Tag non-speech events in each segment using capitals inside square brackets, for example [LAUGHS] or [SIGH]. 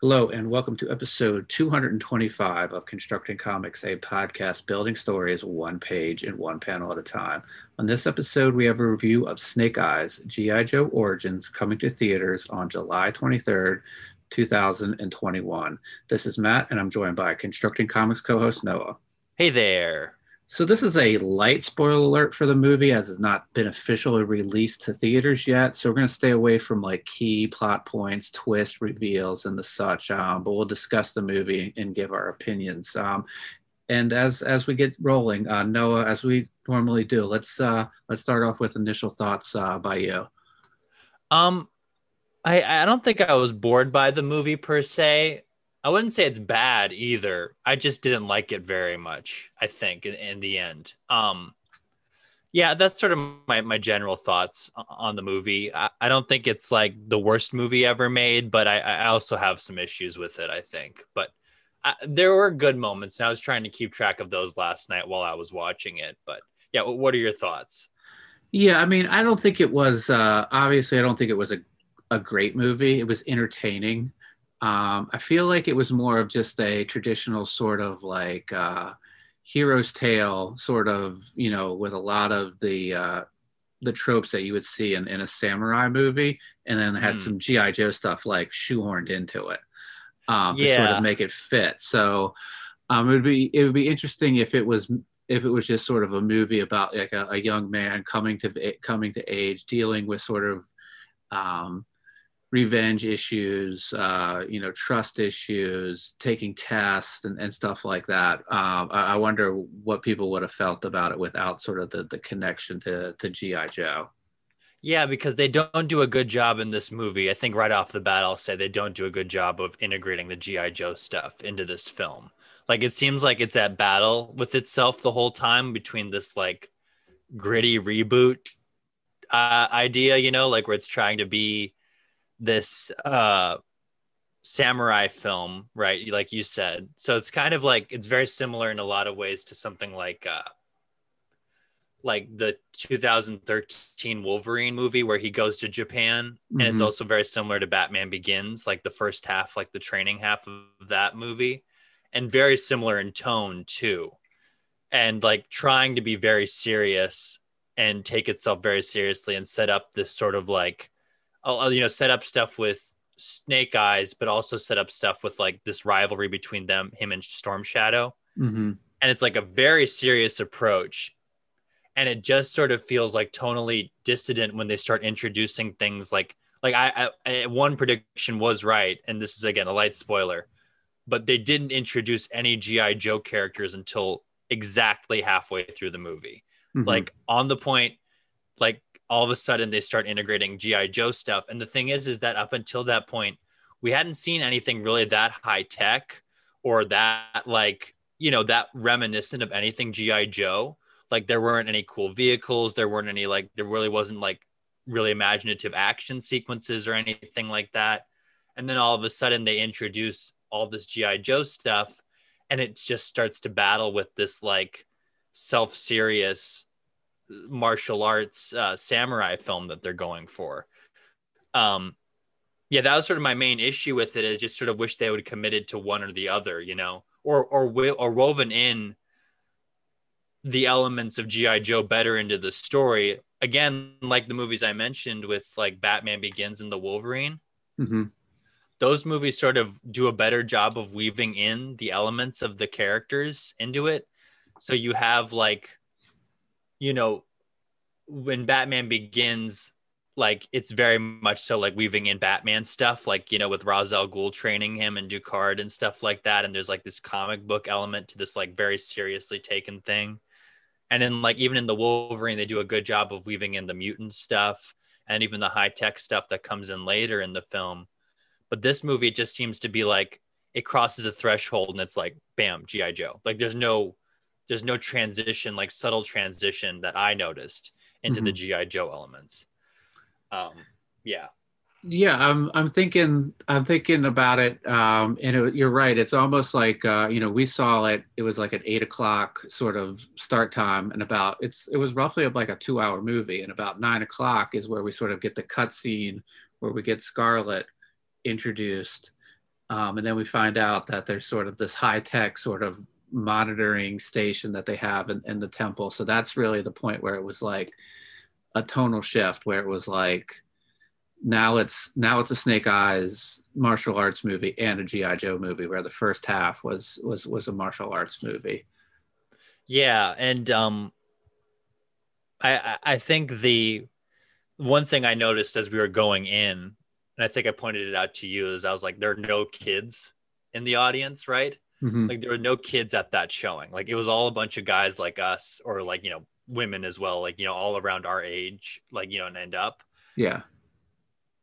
Hello, and welcome to episode 225 of Constructing Comics, a podcast building stories one page and one panel at a time. On this episode, we have a review of Snake Eyes G.I. Joe Origins coming to theaters on July 23rd, 2021. This is Matt, and I'm joined by Constructing Comics co host Noah. Hey there. So this is a light spoiler alert for the movie as it's not been officially released to theaters yet. So we're going to stay away from like key plot points, twist reveals, and the such. Um, but we'll discuss the movie and give our opinions. Um, and as as we get rolling, uh, Noah, as we normally do, let's uh, let's start off with initial thoughts uh, by you. Um, I I don't think I was bored by the movie per se. I wouldn't say it's bad either. I just didn't like it very much. I think in, in the end. Um, yeah, that's sort of my, my general thoughts on the movie. I, I don't think it's like the worst movie ever made, but I, I also have some issues with it. I think, but I, there were good moments, and I was trying to keep track of those last night while I was watching it. But yeah, what are your thoughts? Yeah, I mean, I don't think it was. Uh, obviously, I don't think it was a a great movie. It was entertaining. Um, I feel like it was more of just a traditional sort of like uh, hero's tale, sort of, you know, with a lot of the uh, the tropes that you would see in, in a samurai movie, and then had mm. some GI Joe stuff like shoehorned into it um, yeah. to sort of make it fit. So um, it would be it would be interesting if it was if it was just sort of a movie about like a, a young man coming to coming to age, dealing with sort of um, revenge issues, uh, you know, trust issues, taking tests and, and stuff like that. Um, I, I, wonder what people would have felt about it without sort of the, the connection to, to G.I. Joe. Yeah, because they don't do a good job in this movie. I think right off the bat, I'll say they don't do a good job of integrating the G.I. Joe stuff into this film. Like it seems like it's at battle with itself the whole time between this like gritty reboot uh, idea, you know, like where it's trying to be this uh samurai film, right? Like you said. So it's kind of like it's very similar in a lot of ways to something like uh like the 2013 Wolverine movie where he goes to Japan mm-hmm. and it's mm-hmm. also very similar to Batman Begins, like the first half, like the training half of that movie and very similar in tone too. And like trying to be very serious and take itself very seriously and set up this sort of like you know set up stuff with Snake Eyes, but also set up stuff with like this rivalry between them, him and Storm Shadow, mm-hmm. and it's like a very serious approach, and it just sort of feels like tonally dissident when they start introducing things like like I, I one prediction was right, and this is again a light spoiler, but they didn't introduce any GI Joe characters until exactly halfway through the movie, mm-hmm. like on the point like all of a sudden they start integrating GI Joe stuff. And the thing is, is that up until that point, we hadn't seen anything really that high tech or that like you know that reminiscent of anything GI Joe. Like there weren't any cool vehicles, there weren't any like there really wasn't like really imaginative action sequences or anything like that. And then all of a sudden they introduce all this GI Joe stuff, and it just starts to battle with this like self-serious martial arts uh, samurai film that they're going for. Um, yeah, that was sort of my main issue with it. Is just sort of wish they would have committed to one or the other, you know, or or or woven in the elements of GI Joe better into the story. Again, like the movies I mentioned with like Batman Begins and the Wolverine. Mm-hmm. Those movies sort of do a better job of weaving in the elements of the characters into it. So you have like you know, when Batman begins, like it's very much so like weaving in Batman stuff, like you know, with Ra's al Ghul training him and Ducard and stuff like that. And there's like this comic book element to this like very seriously taken thing. And then like even in the Wolverine, they do a good job of weaving in the mutant stuff and even the high tech stuff that comes in later in the film. But this movie just seems to be like it crosses a threshold and it's like bam, GI Joe. Like there's no there's no transition, like subtle transition that I noticed into mm-hmm. the GI Joe elements. Um, yeah. Yeah, I'm. I'm thinking. I'm thinking about it. Um, and it, you're right. It's almost like uh, you know we saw it. It was like an eight o'clock sort of start time, and about it's. It was roughly like a two-hour movie, and about nine o'clock is where we sort of get the cut scene where we get Scarlett introduced, Um, and then we find out that there's sort of this high tech sort of monitoring station that they have in, in the temple. So that's really the point where it was like a tonal shift, where it was like now it's now it's a Snake Eyes martial arts movie and a GI Joe movie, where the first half was was was a martial arts movie. Yeah, and um, I I think the one thing I noticed as we were going in, and I think I pointed it out to you, is I was like, there are no kids in the audience, right? Mm-hmm. Like there were no kids at that showing. Like it was all a bunch of guys like us, or like you know women as well, like you know all around our age, like you know, and end up. Yeah.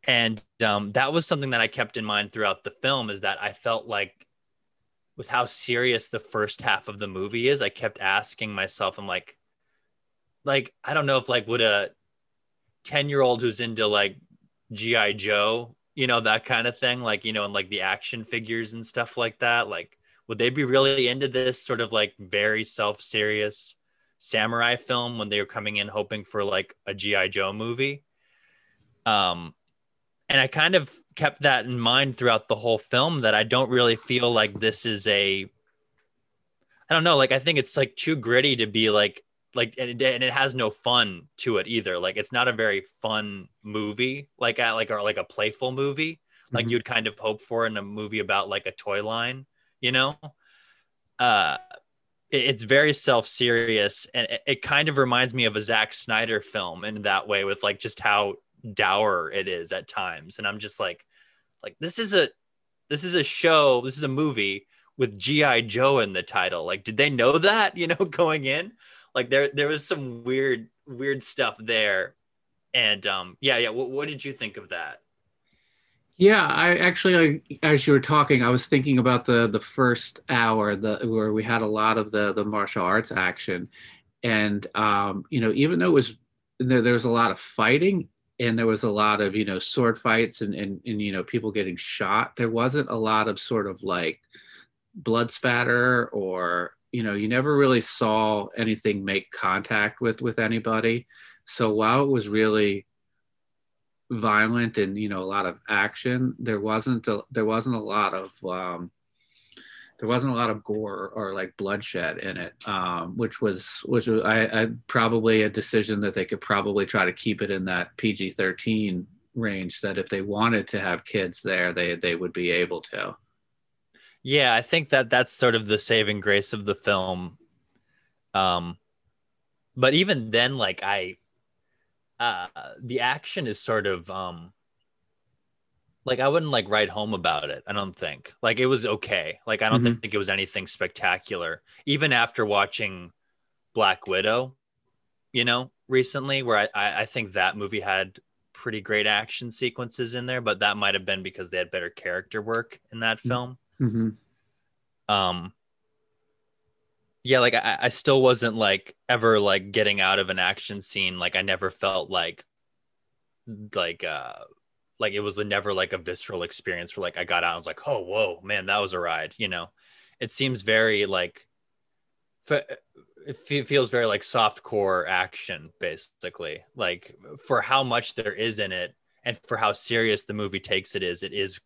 And um, that was something that I kept in mind throughout the film is that I felt like with how serious the first half of the movie is, I kept asking myself, I'm like, like I don't know if like would a 10 year old who's into like GI Joe, you know, that kind of thing, like, you know, and like the action figures and stuff like that, like would they be really into this sort of like very self-serious samurai film when they were coming in hoping for like a GI Joe movie? Um and I kind of kept that in mind throughout the whole film that I don't really feel like this is a I don't know, like I think it's like too gritty to be like like and it, and it has no fun to it either. Like it's not a very fun movie, like at like or like a playful movie, like mm-hmm. you'd kind of hope for in a movie about like a toy line, you know. Uh, it, it's very self serious, and it, it kind of reminds me of a Zack Snyder film in that way, with like just how dour it is at times. And I'm just like, like this is a this is a show, this is a movie with GI Joe in the title. Like, did they know that? You know, [LAUGHS] going in like there there was some weird weird stuff there and um yeah yeah what, what did you think of that yeah i actually I, as you were talking i was thinking about the the first hour the where we had a lot of the the martial arts action. And um you know even though it was there, there was a lot of fighting and there was a lot of you know sword fights and, and and you know people getting shot there wasn't a lot of sort of like blood spatter or you know you never really saw anything make contact with with anybody. So while it was really violent and you know a lot of action there wasn't a, there wasn't a lot of um, there wasn't a lot of gore or like bloodshed in it um, which was which was I, I probably a decision that they could probably try to keep it in that pg-13 range that if they wanted to have kids there they they would be able to yeah, I think that that's sort of the saving grace of the film. Um, but even then, like I, uh, the action is sort of um, like I wouldn't like write home about it. I don't think like it was okay. Like I don't mm-hmm. think it was anything spectacular. Even after watching Black Widow, you know, recently, where I I, I think that movie had pretty great action sequences in there, but that might have been because they had better character work in that mm-hmm. film. Mm-hmm. Um, yeah, like I, I still wasn't like ever like getting out of an action scene. Like I never felt like like uh like it was a, never like a visceral experience where like I got out and was like, oh whoa, man, that was a ride. You know, it seems very like it feels very like soft core action basically like for how much there is in it and for how serious the movie takes it is it is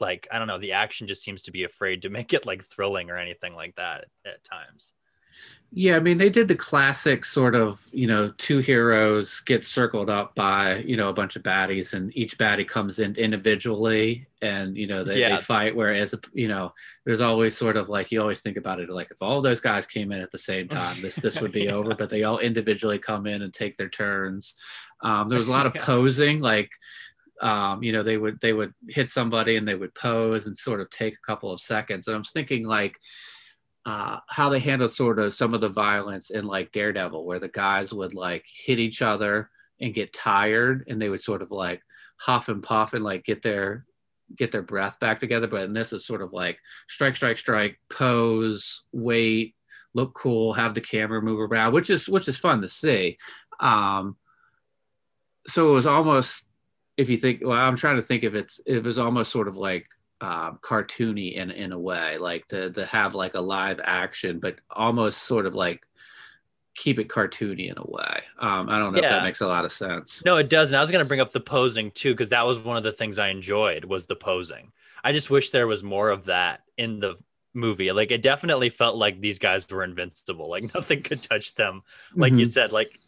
like I don't know, the action just seems to be afraid to make it like thrilling or anything like that at, at times. Yeah, I mean, they did the classic sort of, you know, two heroes get circled up by, you know, a bunch of baddies, and each baddie comes in individually, and you know, they, yeah. they fight. Whereas, you know, there's always sort of like you always think about it like if all those guys came in at the same [LAUGHS] time, this this would be over. But they all individually come in and take their turns. Um, there was a lot of [LAUGHS] posing, like um, you know they would they would hit somebody and they would pose and sort of take a couple of seconds. And i'm thinking like uh, how they handle sort of some of the violence in like daredevil where the guys would like hit each other and get tired and they would sort of like huff and puff and like get their get their breath back together. But in this is sort of like strike strike strike pose wait look cool have the camera move around which is which is fun to see. Um so it was almost if you think well i'm trying to think if it's it was almost sort of like um, cartoony in in a way like to to have like a live action but almost sort of like keep it cartoony in a way. Um, I don't know if that makes a lot of sense. No, it does. And I was going to bring up the posing too, because that was one of the things I enjoyed was the posing. I just wish there was more of that in the movie. Like it definitely felt like these guys were invincible. Like [LAUGHS] nothing could touch them. Like you Mhm. said, like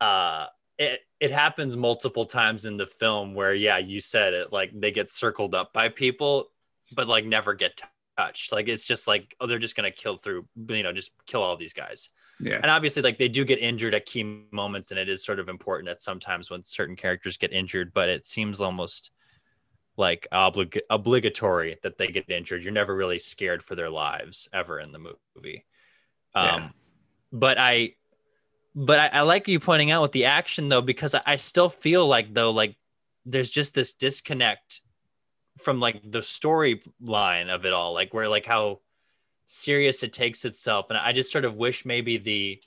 uh it it happens multiple times in the film where yeah, you said it, like they get circled up by people, but like never get t- touched. Like it's just like, oh, they're just gonna kill through, you know, just kill all these guys yeah, and obviously like they do get injured at key moments and it is sort of important that sometimes when certain characters get injured but it seems almost like oblig- obligatory that they get injured you're never really scared for their lives ever in the movie um Yeah. but i but I, I like you pointing out with the action though because I, I still feel like though like there's just this disconnect from like the storyline of it all like where like how serious it takes itself. And i just sort of wish maybe the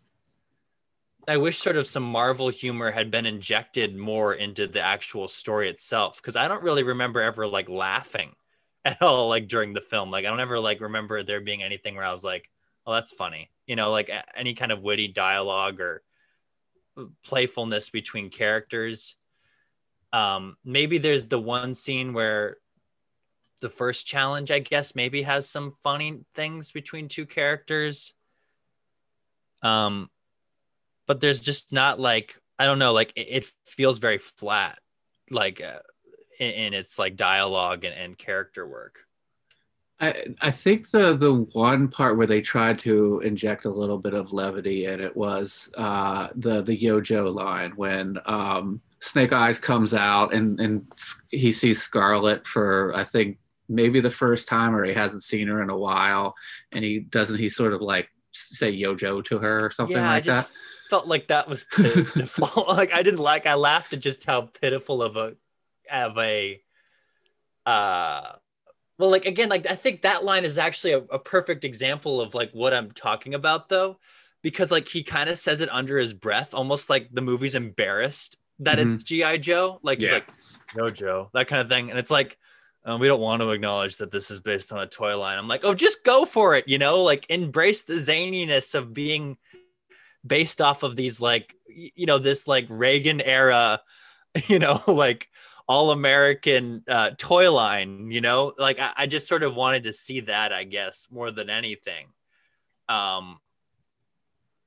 i wish sort of some marvel humor had been injected more into the actual story itself because i don't really remember ever like laughing [LAUGHS] at all like during the film. Like i don't ever like remember there being anything where i was like oh that's funny you know like any kind of witty dialogue or playfulness between characters. Um maybe there's the one scene where the first challenge i guess maybe has some funny things between two characters. Um but there's just not like i don't know like it, it feels very flat like uh, in, in its like dialogue and, and character work I I think the the one part where they tried to inject a little bit of levity in it was uh, the the Yo Joe line when um, Snake Eyes comes out and and he sees Scarlett for I think maybe the first time or he hasn't seen her in a while and he doesn't he sort of like say Yo Joe to her or something yeah, I like just that. felt like that was pitiful. [LAUGHS] like I didn't like. I laughed at just how pitiful of a of a. Uh, well, like again, like I think that line is actually a, a perfect example of like what I'm talking about, though, because like he kind of says it under his breath, almost like the movie's embarrassed that it's GI Joe. Like he's like, "No, Joe," that kind of thing, and it's like. Um, we don't want to acknowledge that this is based on a toy line. I'm like, oh, just go for it, you know, like embrace the zaniness of being based off of these like you know this like reagan era [LAUGHS] you know like all american uh toy line you know like I, I just sort of wanted to see that i guess more than anything um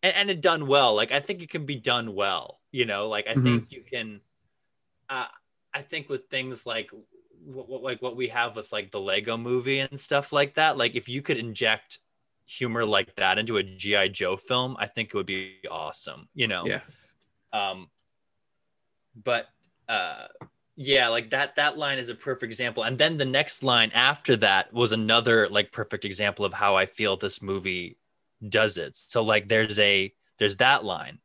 and, and it done well like i think it can be done well you know like i Mhm. think you can uh i think with things like what, what like what we have with like the lego movie and stuff like that like if you could inject humor like that into a GI Joe film, I think it would be awesome, you know. Yeah. Um but uh yeah, like that that line is a perfect example. And then the next line after that was another like perfect example of how I feel this movie does it. So like there's a there's that line.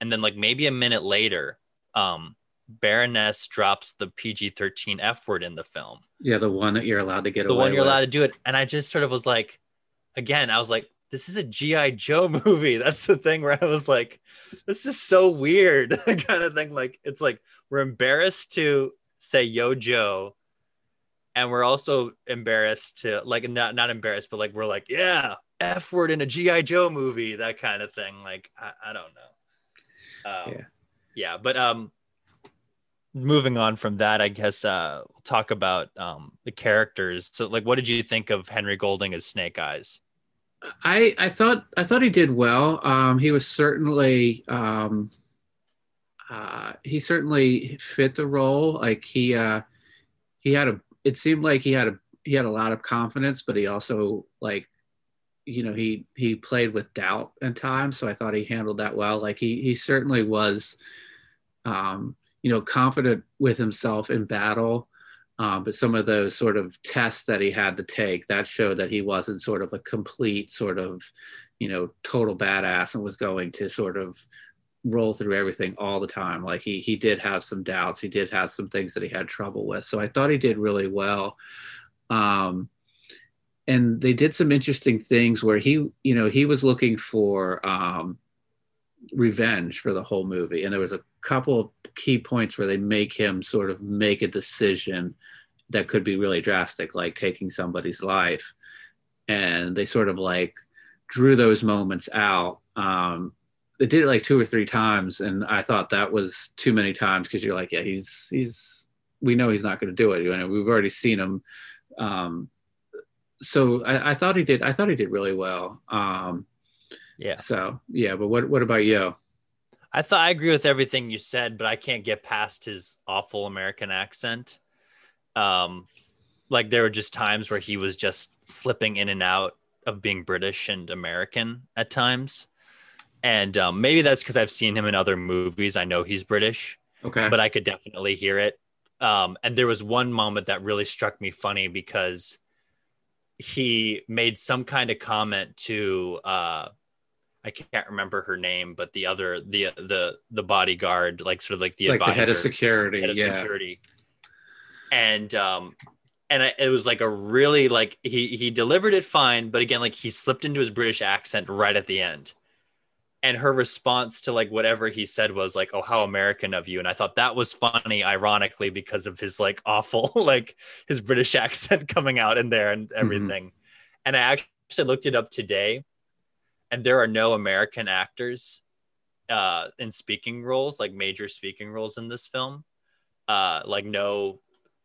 And then like maybe a minute later, um Baroness drops the PG-13 F word in the film Yeah, the one that you're allowed to get away. the one you're with. allowed to do it. And I just sort of was like, again, I was like, this is a GI Joe [LAUGHS] movie. That's the thing where I was like, this is so weird, [LAUGHS] kind of thing. Like it's like we're embarrassed to say Yo Joe, and we're also embarrassed to like not not embarrassed, but like we're like, yeah, F word in a GI Joe movie, that kind of thing. Like I, I don't know. Um, Yeah. yeah, but um, moving on from that, I guess uh, we'll talk about um the characters. So, like, what did you think of Henry Golding as Snake Eyes? I I thought I thought he did well. Um, he was certainly um, uh, he certainly fit the role. Like he uh, he had a. It seemed like he had a he had a lot of confidence, but he also like you know he he played with doubt at times. So I thought he handled that well. Like he he certainly was, um, you know, confident with himself in battle. Um, but some of those sort of tests that he had to take that showed that he wasn't sort of a complete sort of you know total badass and was going to sort of roll through everything all the time. Like he he did have some doubts. He did have some things that he had trouble with. So i thought he did really well. Um and they did some interesting things where he you know he was looking for um revenge for the whole movie and there was a couple of key points where they make him sort of make a decision that could be really drastic like taking somebody's life and they sort of like drew those moments out um they did it like two or three times, and I thought that was too many times because you're like, yeah, he's he's we know he's not going to do it. You know, we've already seen him. Um, so I, I, thought he did. I thought he did really well. Um, yeah. So yeah, but what what about you? I thought I agree with everything you said, but I can't get past his awful American accent. Um, like there were just times where he was just slipping in and out of being British and American at times, and um, maybe that's because I've seen him in other movies. I know he's British, okay, but I could definitely hear it. Um, and there was one moment that really struck me funny because he made some kind of comment to uh, I can't remember her name, but the other the the the bodyguard, like sort of like the like advisor, the head of security, head of yeah. security, and um, and I, it was like a really like he he delivered it fine, but again, like he slipped into his British accent right at the end, and her response to like whatever he said was like, "Oh, how American of you," and I thought that was funny, ironically, because of his like [LAUGHS] awful like his British [LAUGHS] accent coming out in there and mm-hmm. everything, mm-hmm. and I actually looked it up today and there are no American actors uh, in speaking roles, like major speaking roles in this film. Uh, like no,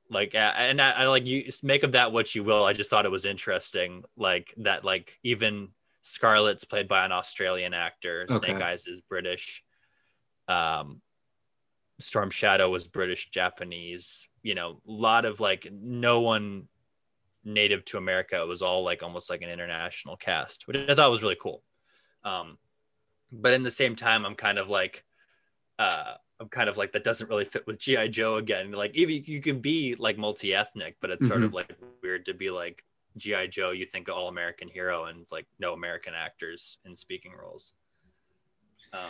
like, and I, I like you make of that what you will. I just thought it was interesting, like that, like even Scarlett's played by an Australian actor. Okay. Snake Eyes is British. Um, Storm Shadow was British Japanese. You know, a lot of like no one native to America. It was all like almost like an international cast, which I thought was really cool. Um, but in the same time, I'm kind of like, uh, I'm kind of like that doesn't really fit with GI Joe again. Like even you can be like multi-ethnic, but it's mm-hmm. sort of like weird to be like GI Joe. You think all American hero, and it's like no American actors in speaking roles. Um,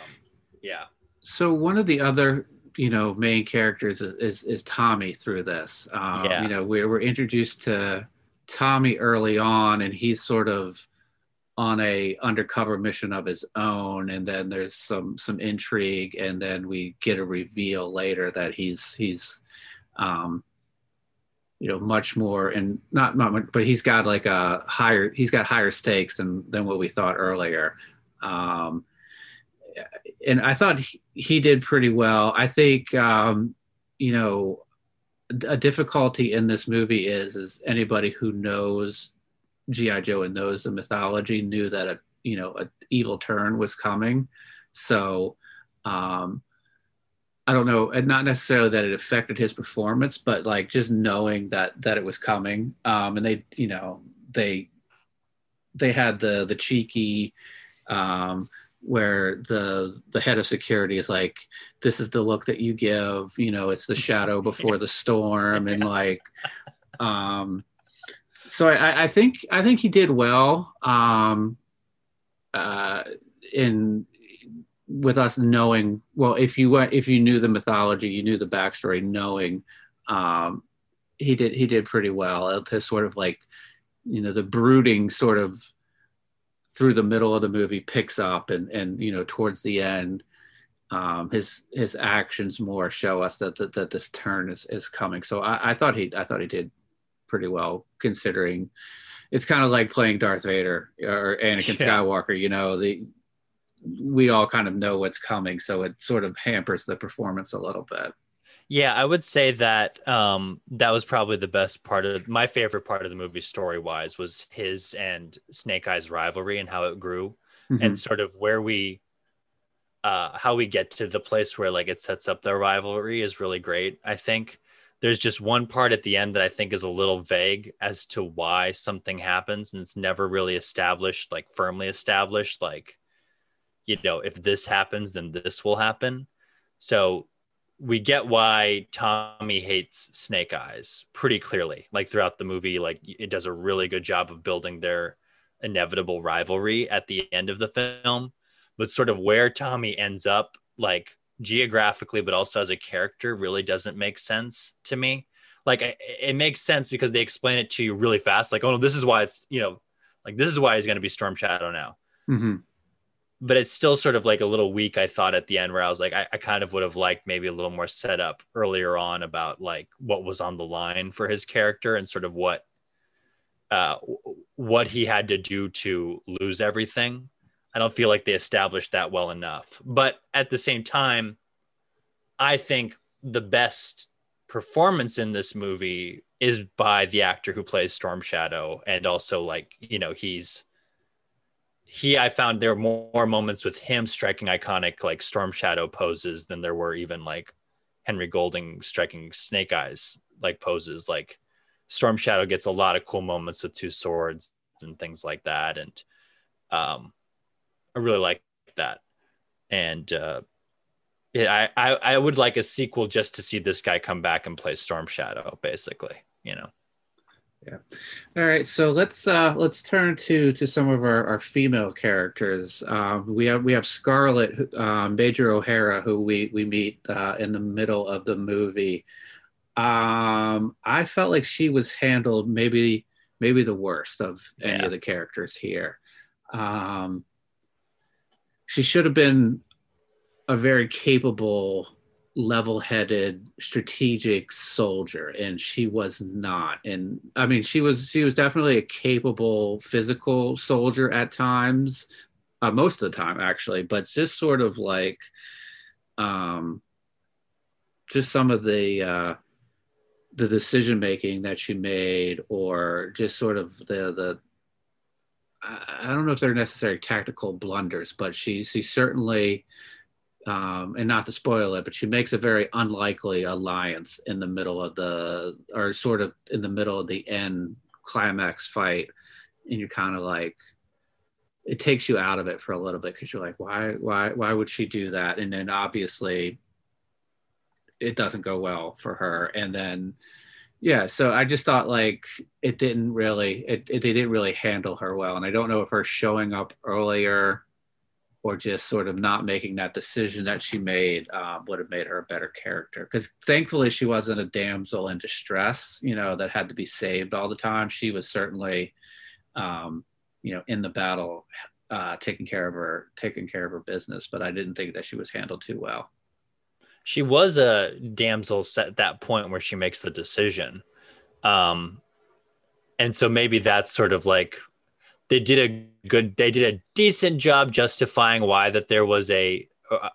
yeah. So one of the other you know main characters is is, is Tommy through this. Um, yeah. You know we we're introduced to Tommy early on, and he's sort of on a undercover mission of his own and then there's some some intrigue and then we get a reveal later that he's he's um you know much more and not not but he's got like a higher he's got higher stakes than than what we thought earlier. Um and i thought he, he did pretty well. I think um you know a difficulty in this movie is is anybody who knows GI Joe and those the mythology knew that a you know an evil turn was coming. So um, I don't know, and not necessarily that it affected his performance, but like just knowing that that it was coming. Um, and they you know they they had the the cheeky um, where the the head of security is like this is the look that you give you know it's the shadow before the storm and like um so I, I, think I think he did well um, uh, in with us knowing well if you went if you knew the mythology you knew the backstory knowing um, he did he did pretty well to sort of like you know the brooding sort of through the middle of the movie picks up and and you know towards the end um, his his actions more show us that that, that this turn is, is coming. So I, I thought he I thought he did pretty well considering it's kind of like playing Darth Vader or Anakin yeah. Skywalker. You know, the we all kind of know what's coming, so it sort of hampers the performance a little bit. Yeah, I would say that um, that was probably the best part of my favorite part of the movie, story wise, was his and Snake Eyes rivalry and how it grew, mm-hmm. and sort of where we, uh, how we get to the place where like it sets up the rivalry is really great. I think there's just one part at the end that I think is a little vague as to why something happens and it's never really established, like firmly established, like, you know, if this happens, then this will happen. So we get why Tommy hates Snake Eyes pretty clearly. Like throughout the movie, like it does a really good job of building their inevitable rivalry at the end of the film. But sort of where Tommy ends up, like geographically, but also as a character, really doesn't make sense to me. Like it, it makes sense because they explain it to you really fast. Like, oh no, this is why it's you know, like this is why he's going to be Storm Shadow now. Mm-hmm. But it's still sort of like a little weak. I thought at the end where I was like, I, I kind of would have liked maybe a little more setup earlier on about like what was on the line for his character and sort of what uh, what he had to do to lose everything I don't feel like they established that well enough. But at the same time, I think the best performance in this movie is by the actor who plays Storm Shadow, and also like you know he's he I found there were more moments with him striking iconic like Storm Shadow poses than there were even like Henry Golding striking Snake Eyes like poses. Like Storm Shadow gets a lot of cool moments with two swords and things like that, and um, I really like that. And uh, yeah, I, I, I would like a sequel just to see this guy come back and play Storm Shadow, basically. You know. Yeah. All right. So let's uh, let's turn to to some of our, our female characters. Um, we have we have Scarlett um, Major O'Hara, who we we meet uh, in the middle of the movie. Um, I felt like she was handled maybe maybe the worst of any yeah. of the characters here. Um, she should have been a very capable level-headed strategic soldier and she was not. And i mean she was she was definitely a capable physical soldier at times uh, most of the time actually but just sort of like um just some of the uh the decision making that she made or just sort of the the I don't know if they're necessarily tactical blunders, but she she certainly um, and not to spoil it, but she makes a very unlikely alliance in the middle of the, or sort of in the middle of the end climax fight, and you're kind of like, it takes you out of it for a little bit because you're like, why, why, why would she do that? And then obviously, it doesn't go well for her, and then. Yeah, so I just thought like it didn't really it, it they didn't really handle her well, and I don't know if her showing up earlier or just sort of not making that decision that she made um, would have made her a better character. Because thankfully, she wasn't a damsel in distress, you know, that had to be saved all the time. She was certainly, um, you know, in the battle, uh, taking care of her, taking care of her business. But I didn't think that she was handled too well. She was a damsel at that point where she makes the decision. Um, and so maybe that's sort of like they did a good they did a decent job justifying why that there was a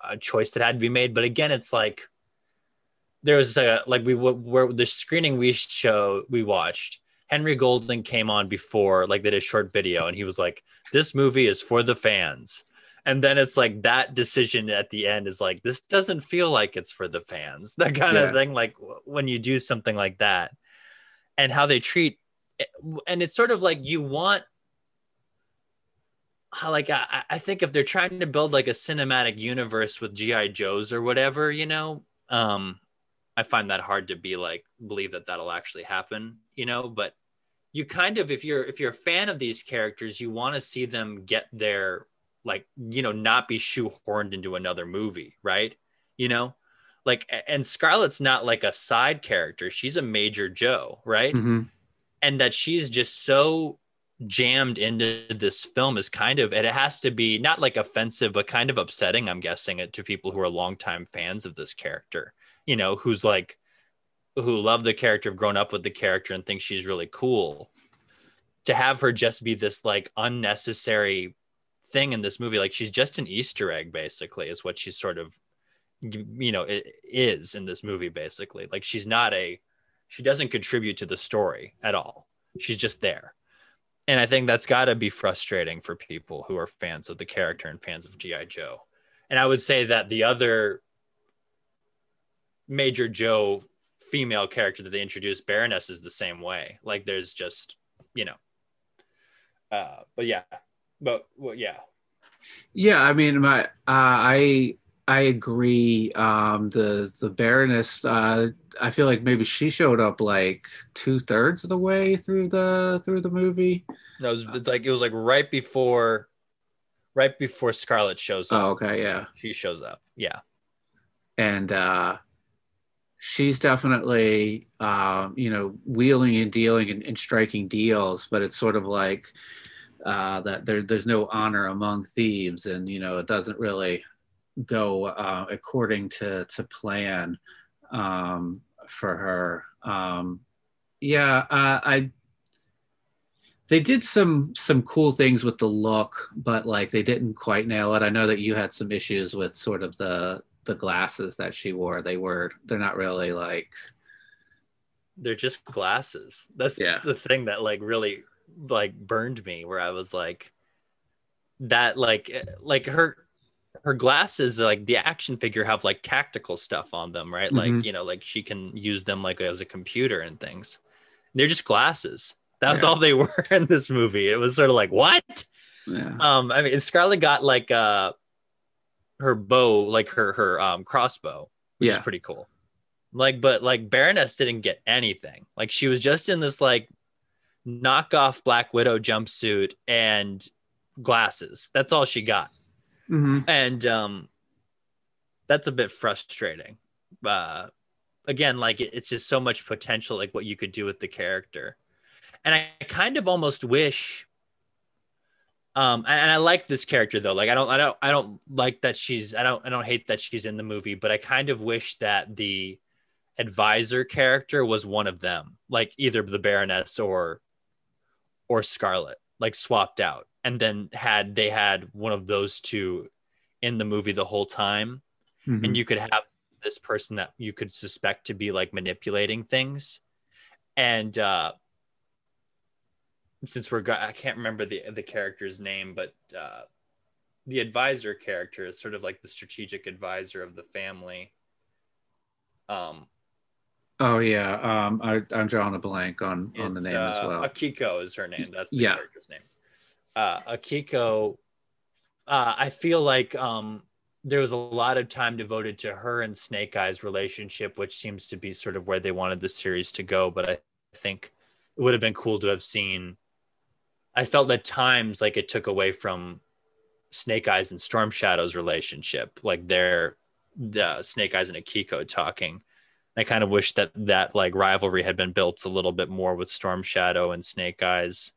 a choice that had to be made but again it's like there was a like we were the screening we show we watched henry golding came on before like they did a short video and he was like this movie is for the fans and then it's like that decision at the end is like this doesn't feel like it's for the fans [LAUGHS] that kind yeah. of thing like when you do something like that and how they treat and it's sort of like you want how like I, I think if they're trying to build like a cinematic universe with GI Joes or whatever, you know, um, I find that hard to be like believe that that'll actually happen, you know. But you kind of if you're if you're a fan of these characters, you want to see them get their like you know not be shoehorned into another movie, right? You know, like and Scarlett's not like a side character; she's a major Joe, right? Mm-hmm. And that she's just so jammed into this film is kind of it has to be not like offensive but kind of upsetting i'm guessing it to people who are longtime fans of this character you know who's like who love the character have grown up with the character and think she's really cool to have her just be this like unnecessary thing in this movie like she's just an easter egg basically is what she's sort of you know it is in this movie basically. Like she's not a she doesn't contribute to the story at all. She's just there. And I think that's got to be frustrating for people who are fans of the character and fans of GI Joe. And I would say that the other major Joe female character that they introduced, Baroness, is the same way. Like there's just, you know, uh, but yeah, but well, yeah, yeah. I mean, my uh, I I agree. Um, the the Baroness, uh, I feel like maybe she showed up like two thirds of the way through the through the movie. No, it was like it was like right before, right before Scarlett shows up. Oh, okay, yeah. She shows up, yeah. And uh, she's definitely, uh, you know, wheeling and dealing and, and striking deals, but it's sort of like uh, that there, there's no honor among thieves, and you know, it doesn't really go uh, according to to plan um, for her. Um, yeah, uh, I they did some some cool things with the look, but like they didn't quite nail it. I know that you had some issues with sort of the the glasses that she wore. They were they're not really like they're just glasses. That's Yeah. the thing that like really like burned me where I was like that like eh, like her her glasses like the action figure have like tactical stuff on them, right? Mhm. Like, you know, like she can use them like as a computer and things. They're just glasses. That's Yeah. all they [LAUGHS] were in this movie. It was sort of like, what? yeah. Um, I mean, Scarlett got like uh her bow, like her her um crossbow, which Yeah. is pretty cool. Like, but like Baroness didn't get anything. Like she was just in this like knockoff Black Widow jumpsuit and glasses. That's all she got. hmm And um that's a bit frustrating. Uh again, like it- it's just so much potential, like what you could do with the character. And I kind of almost wish um and and I like this character though. Like I don't I don't I don't like that she's I don't I don't hate that she's in the movie, but I kind of wish that the advisor character was one of them, like either the Baroness or or Scarlett, like swapped out, and then had they had one of those two in the movie the whole time, Mhm. and you could have this person that you could suspect to be like manipulating things, and uh since we're I can't remember the the character's name, but uh the advisor character is sort of like the strategic advisor of the family. Um, Oh yeah. Um, I, I'm drawing a blank on on the name as uh, well. Akiko is her name. That's the Yeah. character's name. Uh, Akiko, uh, I feel like um, there was a lot of time devoted to her and Snake Eyes' relationship, which seems to be sort of where they wanted the series to go. But I think it would have been cool to have seen. I felt at times like it took away from Snake Eyes and Storm Shadow's relationship, like their the Snake Eyes and Akiko talking. I kind of wish that that like rivalry had been built a little bit more with Storm Shadow and Snake Eyes,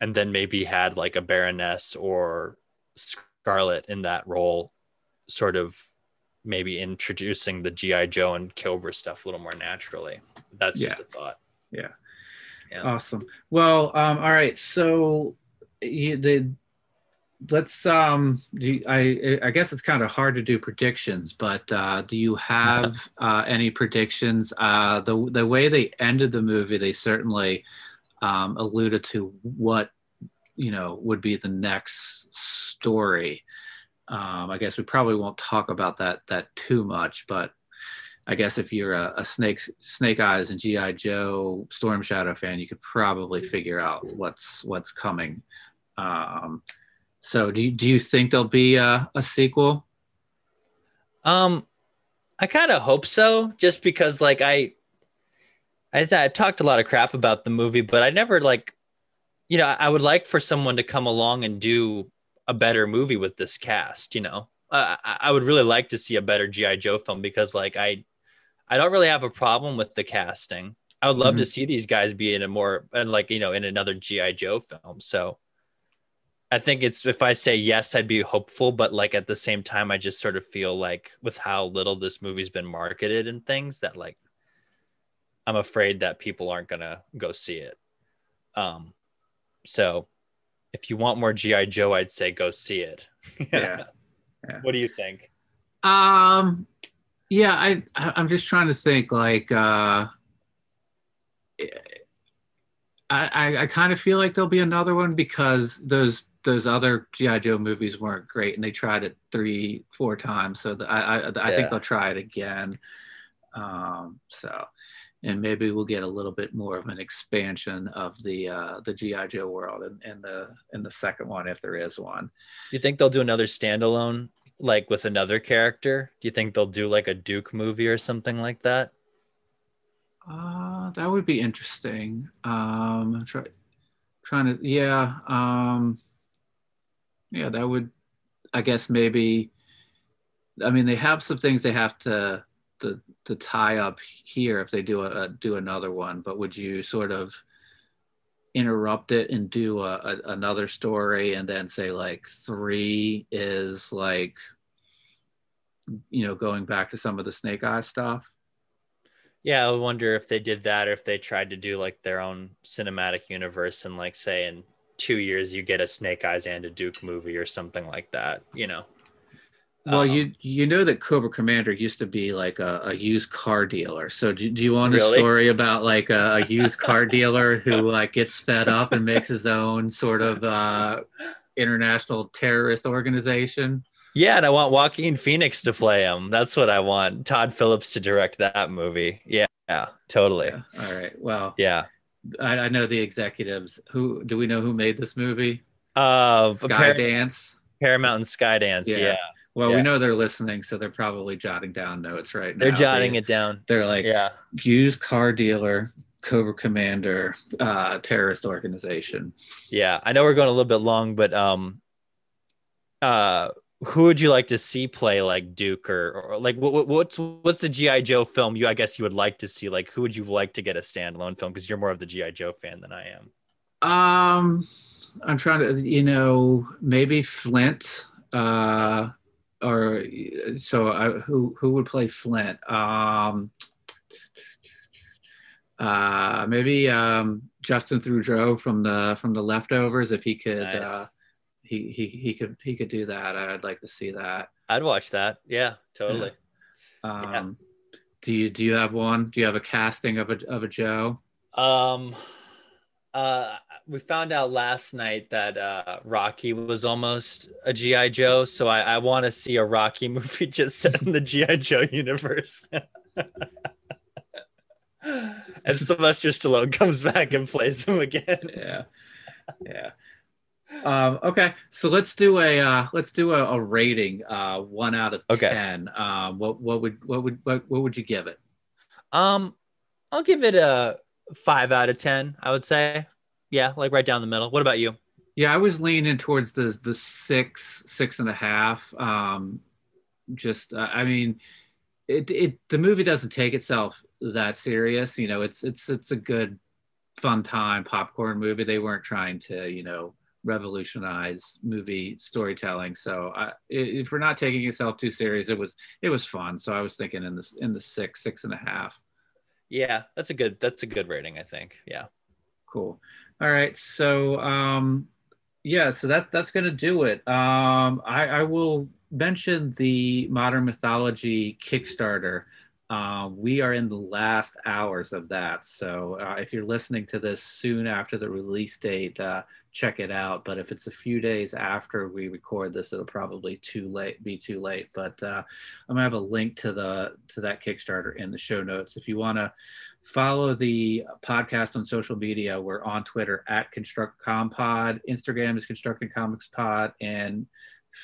and then maybe had like a Baroness or Scarlett in that role, sort of maybe introducing the GI Joe and Cobra stuff a little more naturally. That's just Yeah. a thought. Yeah. Awesome. Well, um, all right. So you, the let's um do you- I I guess it's kind of hard to do predictions, but uh, do you have [LAUGHS] uh, any predictions? Uh, the the way they ended the movie, they certainly um, alluded to what you know would be the next story. Um, I guess we probably won't talk about that that too much, but I guess if you're a, a Snake Snake Eyes and GI Joe Storm Shadow fan, you could probably figure out what's what's coming. Um, so do you, do you think there'll be a, a sequel? Um, I kind of hope so, just because like I, I I talked a lot of crap about the movie, but I never like, you know, I would like for someone to come along and do a better movie with this cast. You know, uh, I, I would really like to see a better GI Joe film because like I, I don't really have a problem with the casting. I would love to see these guys be in a more and like you know in another GI Joe film. So. I think it's if I say yes, I'd be hopeful, but like at the same time, I just sort of feel like with how little this movie's been marketed and things that like I'm afraid that people aren't gonna go see it. Um, so if you want more GI Joe, I'd say go see it. [LAUGHS] Yeah. Yeah. What do you think? Um, yeah, I I- I'm just trying to think like uh, I I, I kind of feel like there'll be another one because those those other GI Joe movies weren't great and they tried it three four times, so the, I I, I Yeah. think they'll try it again. Um, so. And maybe we'll get a little bit more of an expansion of the uh, the GI Joe world in, in the in the second one if there is one. Do you think they'll do another standalone like with another character? Do you think they'll do like a Duke movie or something like that? Uh, that would be interesting. Um, try, trying to, yeah, um, yeah, that would, I guess maybe. I mean, they have some things they have to to to tie up here if they do a, a do another one. But would you sort of interrupt it and do a, a, another story and then say like three is like, you know, going back to some of the Snake Eye stuff? Yeah, I wonder if they did that or if they tried to do like their own cinematic universe and like say in two years you get a Snake Eyes and a Duke movie or something like that, you know. Well, Um, you you know that Cobra Commander used to be like a, a used car dealer. So do, do you want a Really? story about like a, a used car [LAUGHS] dealer who like gets fed up and makes his own sort of uh, international terrorist organization? Yeah, and I want Joaquin Phoenix to play him. That's what I want. Todd Phillips to direct that movie. Yeah, yeah, totally. Yeah. All right. Well, Yeah. I, I know the executives. Who do we know who made this movie? Uh, Skydance. Paramount and Skydance. Yeah. Yeah. Well, Yeah. we know they're listening, so they're probably jotting down notes right now. They're jotting They- it down. They're like Yeah. used car dealer, Cobra Commander, uh, terrorist organization. Yeah. I know we're going a little bit long, but um uh who would you like to see play like Duke or, or like what, what what's what's the GI Joe film you I guess you would like to see like who would you like to get a standalone film because you're more of the GI Joe fan than I am. Um, I'm trying to, you know, maybe Flint. Uh, or so I, who who would play Flint? Um, uh, maybe um, Justin Theroux from the from the leftovers. If he could, Nice. uh, he he he could he could do that. I'd like to see that. I'd watch that. Yeah, totally. Um, Do you do you have one? Do you have a casting of a of a Joe? Um, uh, we found out last night that uh, Rocky was almost a GI Joe, so I, I want to see a Rocky [LAUGHS] movie just set in the GI Joe universe. [LAUGHS] and Sylvester Stallone comes back and plays him again. yeah yeah um okay so let's do a uh let's do a, a rating uh one out of Okay. 10 um what what would what would what, what would you give it Um, I'll give it a five out of ten. I would say, yeah, like right down the middle. What about you? yeah i was leaning towards the the six six and a half um just uh, i mean it it the movie doesn't take itself that serious you know it's it's it's a good fun time popcorn movie they weren't trying to you know revolutionize movie storytelling so I, if we're not taking yourself too serious it was it was fun so i was thinking in this in the six six and a half Yeah, that's a good that's a good rating. I think. Yeah. cool all right so um yeah so that that's gonna do it um i i will mention the modern mythology kickstarter uh, we are in the last hours of that so uh, if you're listening to this soon after the release date uh, check it out but if it's a few days after we record this it'll probably too late be too late but uh, i'm gonna have a link to the to that kickstarter in the show notes if you want to follow the podcast on social media. We're on Twitter at Construct Compod, Instagram is Constructing Comics Pod, and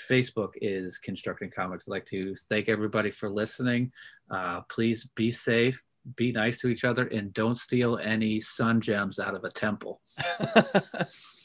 Facebook is Constructing Comics. I'd like to thank everybody for listening. Uh, please be safe, be nice to each other, and don't steal any sun gems out of a temple. [LAUGHS]